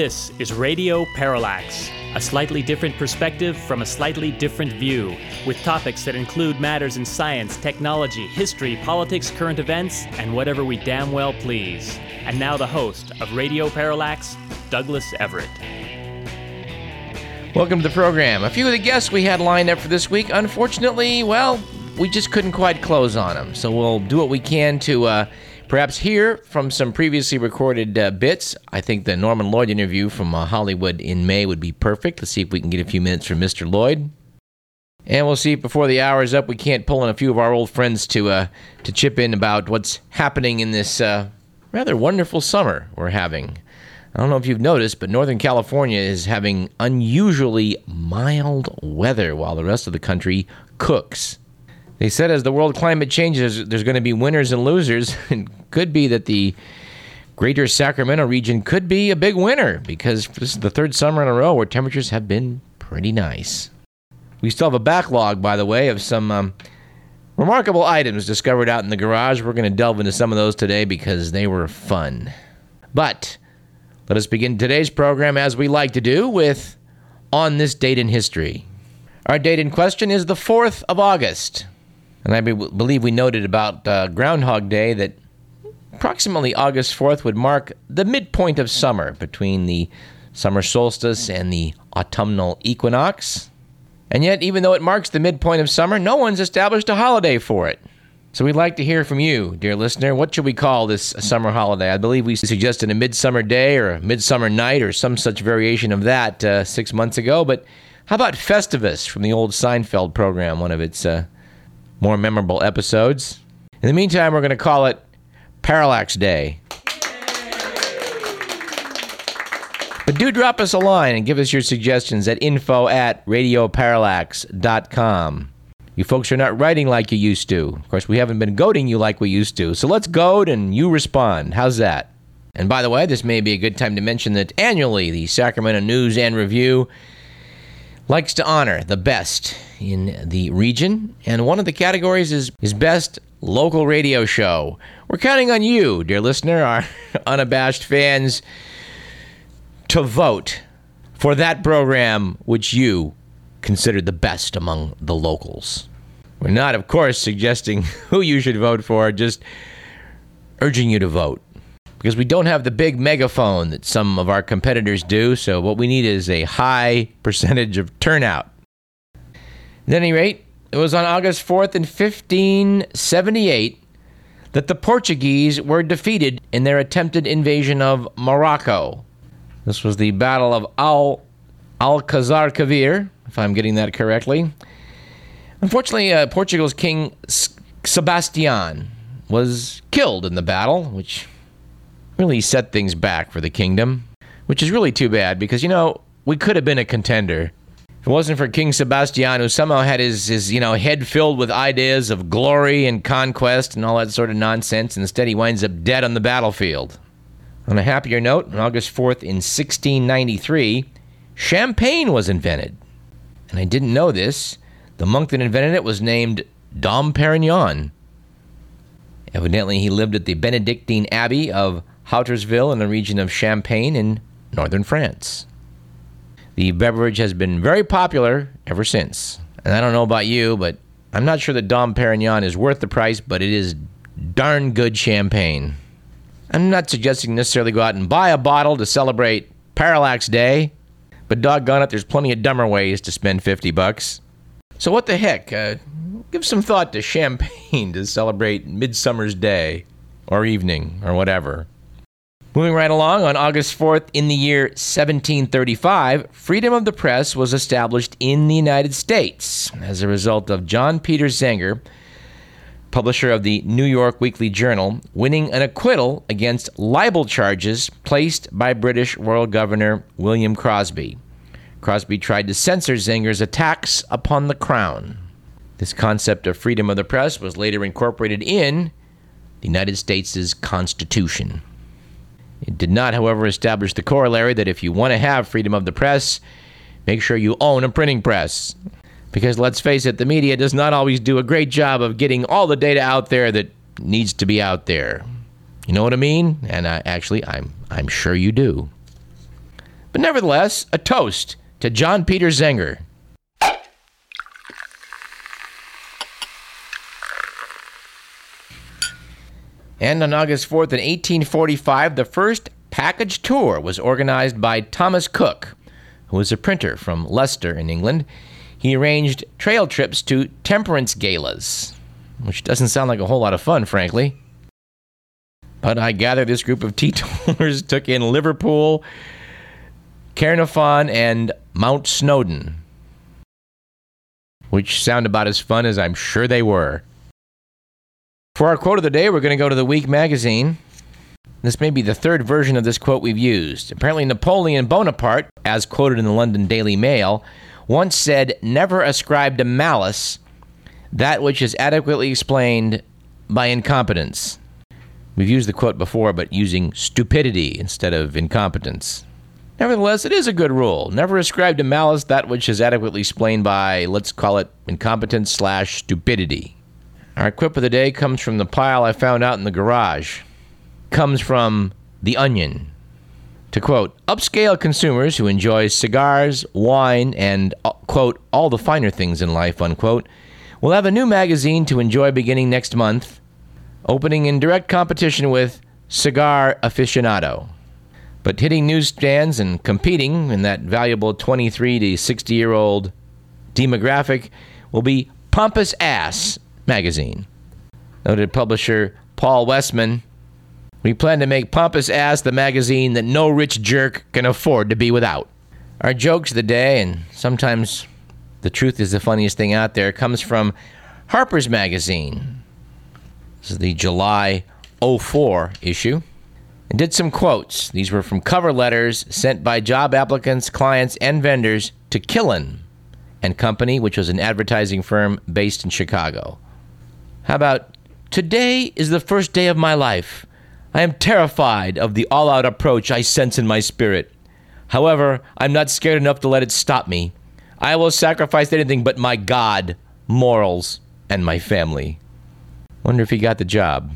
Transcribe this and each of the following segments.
This is Radio Parallax, a slightly different perspective from a slightly different view, with topics that include matters in science, technology, history, politics, current events, and whatever we damn well please. And now the host of Radio Parallax, Douglas Everett. Welcome to the program. A few of the guests we had lined up for this week, unfortunately, well, we just couldn't quite close on them. So we'll do what we can to uh, perhaps hear from some previously recorded uh, bits. I think the Norman Lloyd interview from uh, Hollywood in May would be perfect. Let's see if we can get a few minutes from Mr. Lloyd. And we'll see if before the hour is up, we can't pull in a few of our old friends to uh, to chip in about what's happening in this uh, rather wonderful summer we're having. I don't know if you've noticed, but Northern California is having unusually mild weather while the rest of the country cooks. They said as the world climate changes, there's going to be winners and losers. It could be that the greater Sacramento region could be a big winner because this is the third summer in a row where temperatures have been pretty nice. We still have a backlog, by the way, of some um, remarkable items discovered out in the garage. We're going to delve into some of those today because they were fun. But let us begin today's program as we like to do with On This Date in History. Our date in question is the 4th of August. And I be- believe we noted about uh, Groundhog Day that approximately August 4th would mark the midpoint of summer between the summer solstice and the autumnal equinox. And yet, even though it marks the midpoint of summer, no one's established a holiday for it. So we'd like to hear from you, dear listener. What should we call this summer holiday? I believe we suggested a midsummer day or a midsummer night or some such variation of that uh, six months ago. But how about Festivus from the old Seinfeld program, one of its uh, more memorable episodes? In the meantime, we're going to call it Parallax Day. But do drop us a line and give us your suggestions at info at radioparallax.com. You folks are not writing like you used to. Of course, we haven't been goading you like we used to. So let's goad and you respond. How's that? And by the way, this may be a good time to mention that annually the Sacramento News and Review likes to honor the best in the region. And one of the categories is, is Best Local Radio Show. We're counting on you, dear listener, our unabashed fans, to vote for that program which you considered the best among the locals. We're not, of course, suggesting who you should vote for, just urging you to vote. Because we don't have the big megaphone that some of our competitors do, so what we need is a high percentage of turnout. At any rate, it was on August 4th in 1578 that the Portuguese were defeated in their attempted invasion of Morocco. This was the Battle of Al Alcazar Quibir, if I'm getting that correctly. Unfortunately, uh, Portugal's king S- Sebastian was killed in the battle, which really set things back for the kingdom, which is really too bad because, you know, we could have been a contender. If it wasn't for King Sebastian, who somehow had his, his, you know, head filled with ideas of glory and conquest and all that sort of nonsense, and instead he winds up dead on the battlefield. On a happier note, on August 4th in 1693, champagne was invented. And I didn't know this. The monk that invented it was named Dom Perignon. Evidently, he lived at the Benedictine Abbey of Hautersville in the region of Champagne in northern France. The beverage has been very popular ever since. And I don't know about you, but I'm not sure that Dom Perignon is worth the price, but it is darn good champagne. I'm not suggesting necessarily go out and buy a bottle to celebrate Parallax Day, but doggone it, there's plenty of dumber ways to spend 50 bucks. So what the heck? Uh, give some thought to champagne to celebrate Midsummer's Day, or evening, or whatever. Moving right along, on August 4th in the year 1735, freedom of the press was established in the United States as a result of John Peter Zenger, publisher of the New York Weekly Journal, winning an acquittal against libel charges placed by British Royal Governor William Crosby. Crosby tried to censor Zenger's attacks upon the crown. This concept of freedom of the press was later incorporated in the United States' Constitution. It did not, however, establish the corollary that if you want to have freedom of the press, make sure you own a printing press. Because let's face it, the media does not always do a great job of getting all the data out there that needs to be out there. You know what I mean? And I, actually, I'm I'm sure you do. But nevertheless, a toast to John Peter Zenger. And on August 4th, in 1845, the first package tour was organized by Thomas Cook, who was a printer from Leicester in England. He arranged trail trips to temperance galas, which doesn't sound like a whole lot of fun, frankly. But I gather this group of teetotalers took in Liverpool, Caernarfon, and Mount Snowdon, which sound about as fun as I'm sure they were. For our quote of the day, we're going to go to the Week magazine. This may be the third version of this quote we've used. Apparently, Napoleon Bonaparte, as quoted in the London Daily Mail, once said, Never ascribe to malice that which is adequately explained by incompetence. We've used the quote before, but using stupidity instead of incompetence. Nevertheless, it is a good rule. Never ascribe to malice that which is adequately explained by, let's call it, incompetence slash stupidity. Our quip of the day comes from the pile I found out in the garage. Comes from The Onion. To quote, upscale consumers who enjoy cigars, wine, and, uh, quote, all the finer things in life, unquote, will have a new magazine to enjoy beginning next month, opening in direct competition with Cigar Aficionado. But hitting newsstands and competing in that valuable 23 to 60 year old demographic will be Pompous Ass magazine. Noted publisher Paul Westman. We plan to make Pompous Ass the magazine that no rich jerk can afford to be without. Our jokes of the day, and sometimes the truth is the funniest thing out there, comes from Harper's Magazine. This is the July 04 issue. And did some quotes. These were from cover letters sent by job applicants, clients, and vendors to Killen and Company, which was an advertising firm based in Chicago. How about Today is the first day of my life. I am terrified of the all out approach I sense in my spirit. However, I'm not scared enough to let it stop me. I will sacrifice anything but my God, morals, and my family. Wonder if he got the job.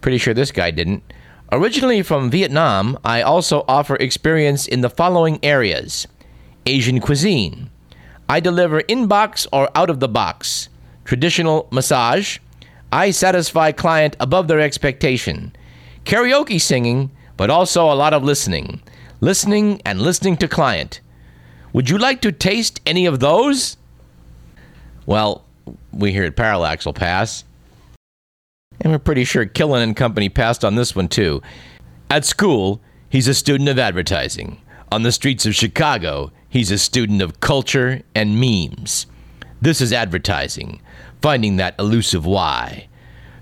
Pretty sure this guy didn't. Originally from Vietnam, I also offer experience in the following areas Asian cuisine. I deliver in box or out of the box traditional massage. I satisfy client above their expectation. Karaoke singing, but also a lot of listening. Listening and listening to client. Would you like to taste any of those? Well, we here at Parallax will pass. And we're pretty sure Killen and Company passed on this one too. At school, he's a student of advertising. On the streets of Chicago, he's a student of culture and memes. This is advertising finding that elusive why.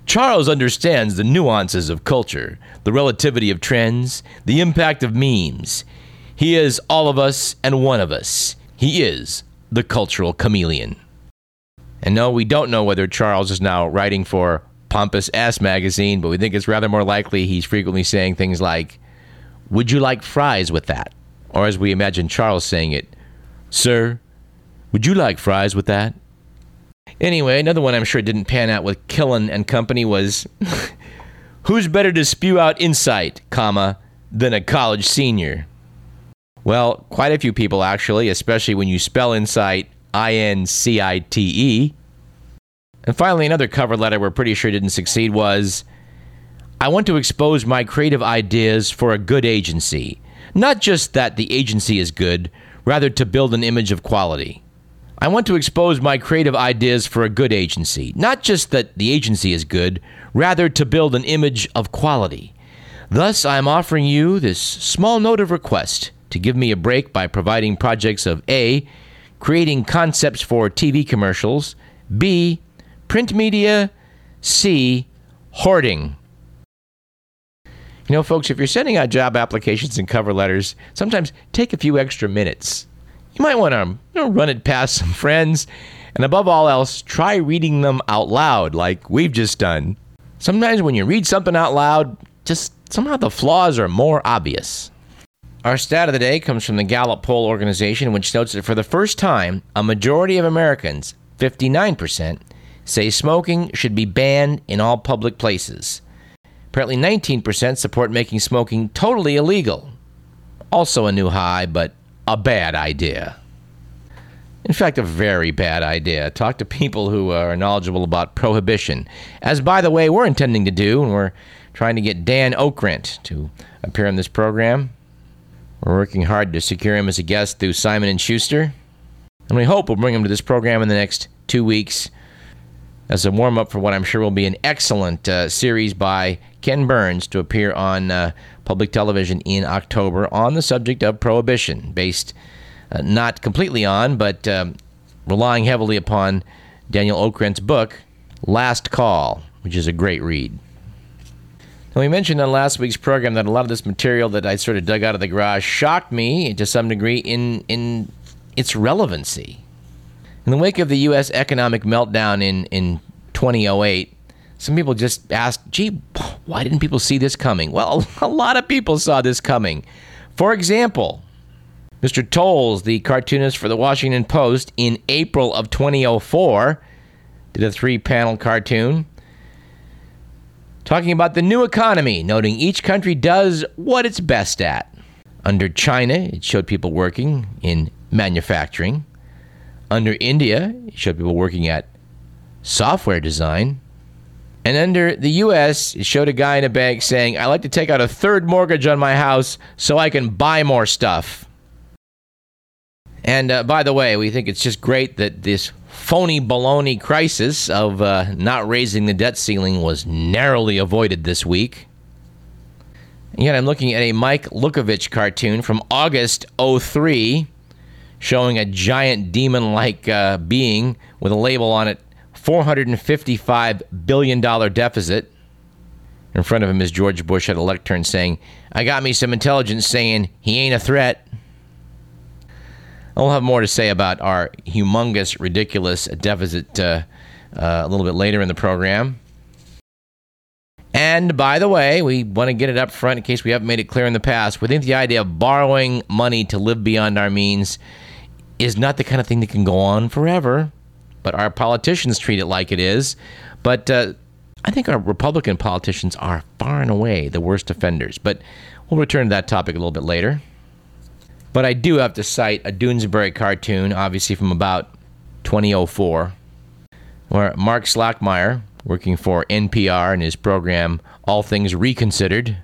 Charles understands the nuances of culture, the relativity of trends, the impact of memes. He is all of us and one of us. He is the cultural chameleon. And no, we don't know whether Charles is now writing for Pompous Ass magazine, but we think it's rather more likely he's frequently saying things like, Would you like fries with that? Or as we imagine Charles saying it, Sir, would you like fries with that? Anyway, another one I'm sure didn't pan out with Killen and company was who's better to spew out insight, comma, than a college senior? Well, quite a few people actually, especially when you spell insight I N C I T E. And finally, another cover letter we're pretty sure didn't succeed was I want to expose my creative ideas for a good agency. Not just that the agency is good, rather to build an image of quality. I want to expose my creative ideas for a good agency. Not just that the agency is good, rather to build an image of quality. Thus, I am offering you this small note of request to give me a break by providing projects of A. Creating concepts for TV commercials, B. Print media, C. Hoarding. You know, folks, if you're sending out job applications and cover letters, sometimes take a few extra minutes you might want to you know, run it past some friends. And above all else, try reading them out loud like we've just done. Sometimes when you read something out loud, just somehow the flaws are more obvious. Our stat of the day comes from the Gallup poll organization, which notes that for the first time, a majority of Americans, 59%, say smoking should be banned in all public places. Apparently, 19% support making smoking totally illegal. Also a new high, but a bad idea. In fact, a very bad idea. Talk to people who are knowledgeable about prohibition. As, by the way, we're intending to do, and we're trying to get Dan Okrent to appear on this program. We're working hard to secure him as a guest through Simon & Schuster. And we hope we'll bring him to this program in the next two weeks as a warm up for what I'm sure will be an excellent uh, series by Ken Burns to appear on uh, public television in October on the subject of prohibition, based uh, not completely on, but um, relying heavily upon Daniel Okrent's book, Last Call, which is a great read. Now, we mentioned on last week's program that a lot of this material that I sort of dug out of the garage shocked me to some degree in, in its relevancy. In the wake of the U.S. economic meltdown in, in 2008, some people just ask, gee, why didn't people see this coming? Well, a lot of people saw this coming. For example, Mr. Toles, the cartoonist for the Washington Post, in April of 2004, did a three panel cartoon talking about the new economy, noting each country does what it's best at. Under China, it showed people working in manufacturing. Under India, it showed people working at software design. And under the US, it showed a guy in a bank saying, I like to take out a third mortgage on my house so I can buy more stuff. And uh, by the way, we think it's just great that this phony baloney crisis of uh, not raising the debt ceiling was narrowly avoided this week. And yet, I'm looking at a Mike Luckovich cartoon from August 03 showing a giant demon like uh, being with a label on it $455 billion deficit. In front of him is George Bush at a lectern saying, I got me some intelligence saying he ain't a threat. I'll have more to say about our humongous, ridiculous deficit uh, uh, a little bit later in the program. And by the way, we want to get it up front in case we haven't made it clear in the past. We think the idea of borrowing money to live beyond our means is not the kind of thing that can go on forever. But our politicians treat it like it is. But uh, I think our Republican politicians are far and away the worst offenders. But we'll return to that topic a little bit later. But I do have to cite a Doonesbury cartoon, obviously from about 2004, where Mark Slackmeyer, working for NPR in his program All Things Reconsidered,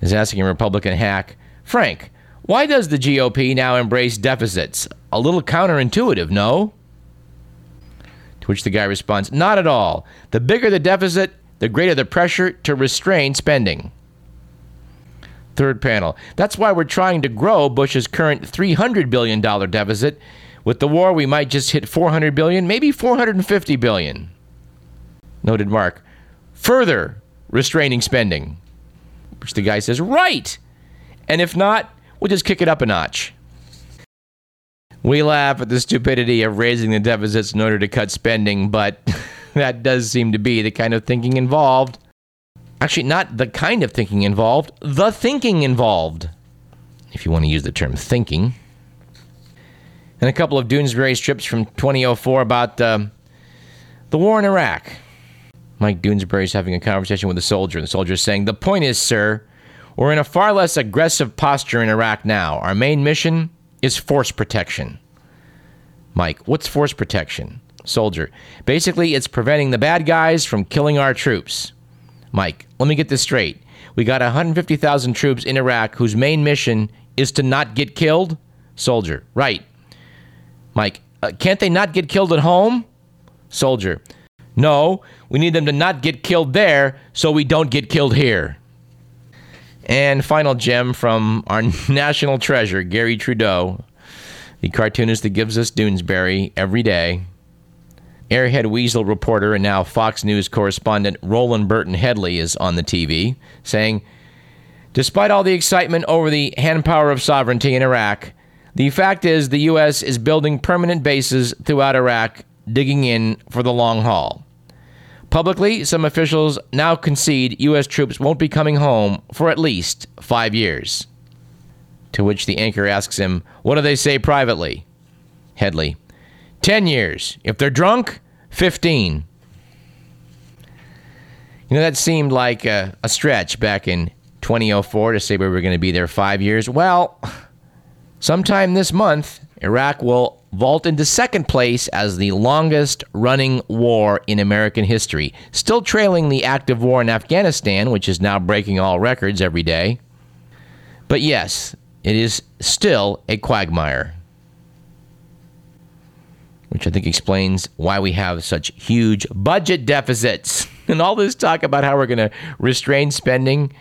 is asking a Republican hack, Frank, why does the GOP now embrace deficits? A little counterintuitive, no? Which the guy responds, Not at all. The bigger the deficit, the greater the pressure to restrain spending. Third panel. That's why we're trying to grow Bush's current $300 billion deficit. With the war, we might just hit 400 billion, maybe 450 billion. Noted Mark. Further restraining spending. Which the guy says, right. And if not, We'll just kick it up a notch. We laugh at the stupidity of raising the deficits in order to cut spending, but that does seem to be the kind of thinking involved. Actually, not the kind of thinking involved, the thinking involved, if you want to use the term thinking. And a couple of Doonesbury strips from 2004 about uh, the war in Iraq. Mike Doonesbury's having a conversation with a soldier, and the soldier is saying, The point is, sir, we're in a far less aggressive posture in Iraq now. Our main mission is force protection. Mike, what's force protection? Soldier, basically, it's preventing the bad guys from killing our troops. Mike, let me get this straight. We got 150,000 troops in Iraq whose main mission is to not get killed? Soldier, right. Mike, uh, can't they not get killed at home? Soldier, no, we need them to not get killed there so we don't get killed here. And final gem from our national treasure, Garry Trudeau, the cartoonist that gives us Doonesbury every day. Airhead Weasel reporter and now Fox News correspondent Roland Burton Hedley is on the TV saying, Despite all the excitement over the hand power of sovereignty in Iraq, the fact is the U.S. is building permanent bases throughout Iraq, digging in for the long haul. Publicly, some officials now concede U.S. troops won't be coming home for at least five years. To which the anchor asks him, What do they say privately? Hedley, 10 years. If they're drunk, 15. You know, that seemed like a, a stretch back in 2004 to say we were going to be there five years. Well, sometime this month, Iraq will vault into second place as the longest running war in American history, still trailing the active war in Afghanistan, which is now breaking all records every day. But yes, it is still a quagmire. Which I think explains why we have such huge budget deficits. And all this talk about how we're going to restrain spending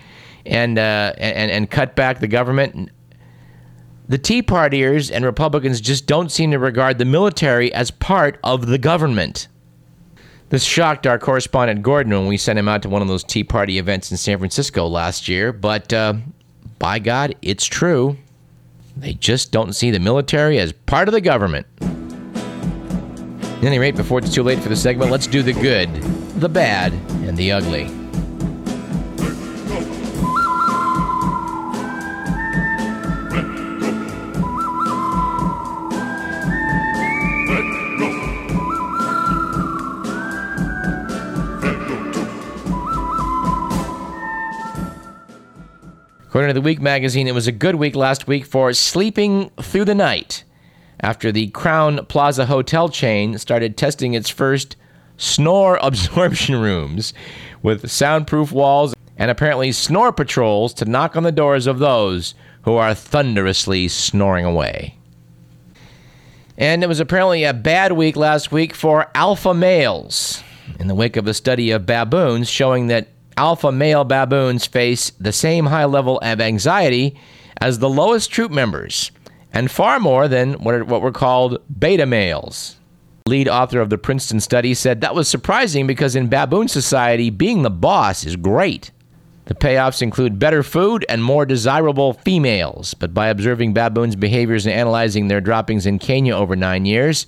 and, uh, and, and cut back the government. The Tea Partiers and Republicans just don't seem to regard the military as part of the government. This shocked our correspondent Gordon when we sent him out to one of those Tea Party events in San Francisco last year, but uh, by God, it's true. They just don't see the military as part of the government. At any rate, before it's too late for the segment, let's do the good, the bad, and the ugly. To the Week magazine, it was a good week last week for sleeping through the night after the Crowne Plaza hotel chain started testing its first snore absorption rooms with soundproof walls and apparently snore patrols to knock on the doors of those who are thunderously snoring away. And it was apparently a bad week last week for alpha males in the wake of a study of baboons showing that alpha male baboons face the same high level of anxiety as the lowest troop members, and far more than what, are, what were called beta males. Lead author of the Princeton study said that was surprising because in baboon society, being the boss is great. The payoffs include better food and more desirable females, but by observing baboons' behaviors and analyzing their droppings in Kenya over nine years,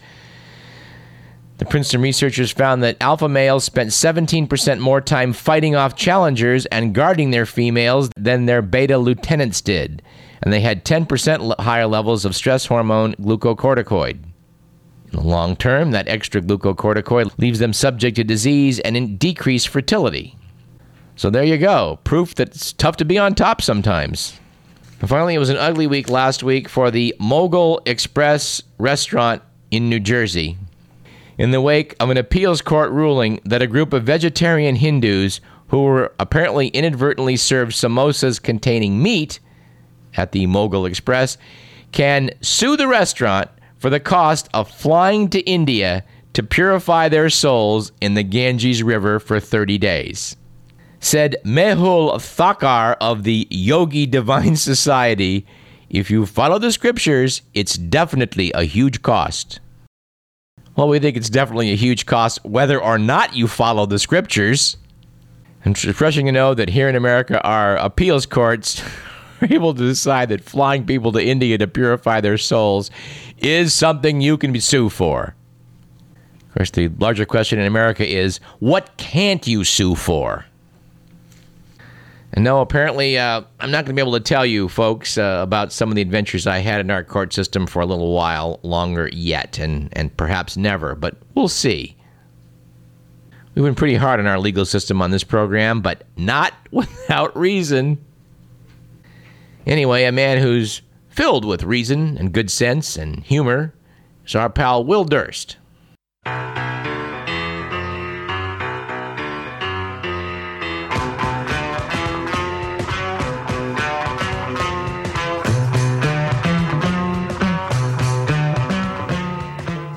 the Princeton researchers found that alpha males spent 17% more time fighting off challengers and guarding their females than their beta lieutenants did, and they had 10% higher levels of stress hormone glucocorticoid. In the long term, that extra glucocorticoid leaves them subject to disease and decreased fertility. So there you go, proof that it's tough to be on top sometimes. And finally, it was an ugly week last week for the Moghul Express restaurant in New Jersey in the wake of an appeals court ruling that a group of vegetarian Hindus who were apparently inadvertently served samosas containing meat at the Moghul Express can sue the restaurant for the cost of flying to India to purify their souls in the Ganges River for 30 days. Said Mehul Thakkar of the Yogi Divine Society, if you follow the scriptures, it's definitely a huge cost. Well, we think it's definitely a huge cost whether or not you follow the scriptures. And it's refreshing to know that here in America, our appeals courts are able to decide that flying people to India to purify their souls is something you can be sued for. Of course, the larger question in America is what can't you sue for? And no, apparently, uh, I'm not going to be able to tell you, folks, uh, about some of the adventures I had in our court system for a little while longer yet, and, and perhaps never, but we'll see. We've been pretty hard on our legal system on this program, but not without reason. Anyway, a man who's filled with reason and good sense and humor is our pal Will Durst.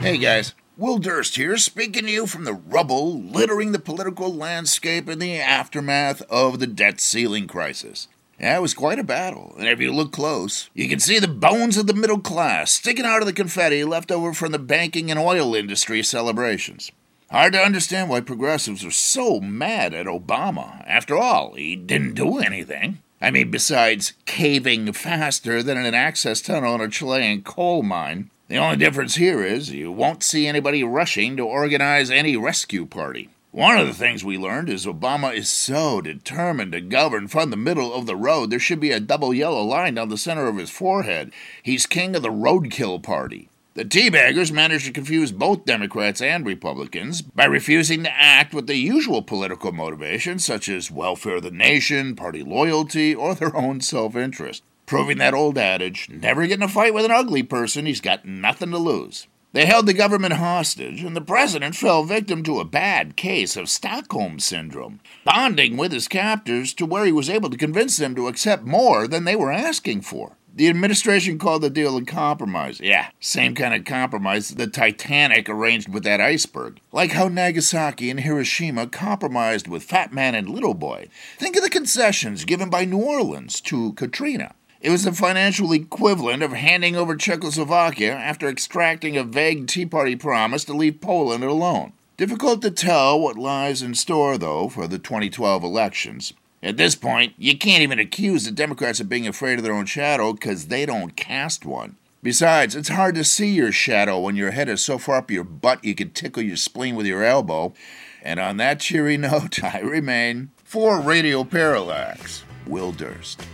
Hey guys, Will Durst here, speaking to you from the rubble littering the political landscape in the aftermath of the debt ceiling crisis. Yeah, it was quite a battle, and if you look close, you can see the bones of the middle class sticking out of the confetti left over from the banking and oil industry celebrations. Hard to understand why progressives are so mad at Obama. After all, he didn't do anything. I mean, besides caving faster than an access tunnel in a Chilean coal mine, the only difference here is you won't see anybody rushing to organize any rescue party. One of the things we learned is Obama is so determined to govern from the middle of the road, there should be a double yellow line down the center of his forehead. He's king of the roadkill party. The teabaggers managed to confuse both Democrats and Republicans by refusing to act with the usual political motivations, such as welfare of the nation, party loyalty, or their own self interest, proving that old adage never get in a fight with an ugly person, he's got nothing to lose. They held the government hostage, and the president fell victim to a bad case of Stockholm Syndrome, bonding with his captors to where he was able to convince them to accept more than they were asking for. The administration called the deal a compromise. Yeah, same kind of compromise the Titanic arranged with that iceberg. Like how Nagasaki and Hiroshima compromised with Fat Man and Little Boy. Think of the concessions given by New Orleans to Katrina. It was the financial equivalent of handing over Czechoslovakia after extracting a vague Tea Party promise to leave Poland alone. Difficult to tell what lies in store, though, for the 2012 elections. At this point, you can't even accuse the Democrats of being afraid of their own shadow because they don't cast one. Besides, it's hard to see your shadow when your head is so far up your butt you can tickle your spleen with your elbow. And on that cheery note, I remain for Radio Parallax, Will Durst.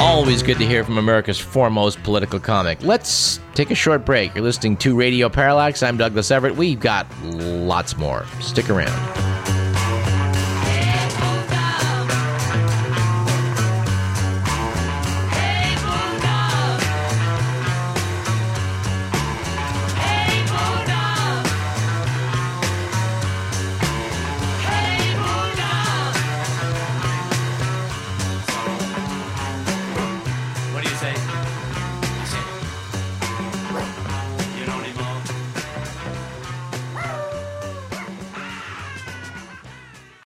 Always good to hear from America's foremost political comic. Let's take a short break. You're listening to Radio Parallax. I'm Douglas Everett. We've got lots more. Stick around.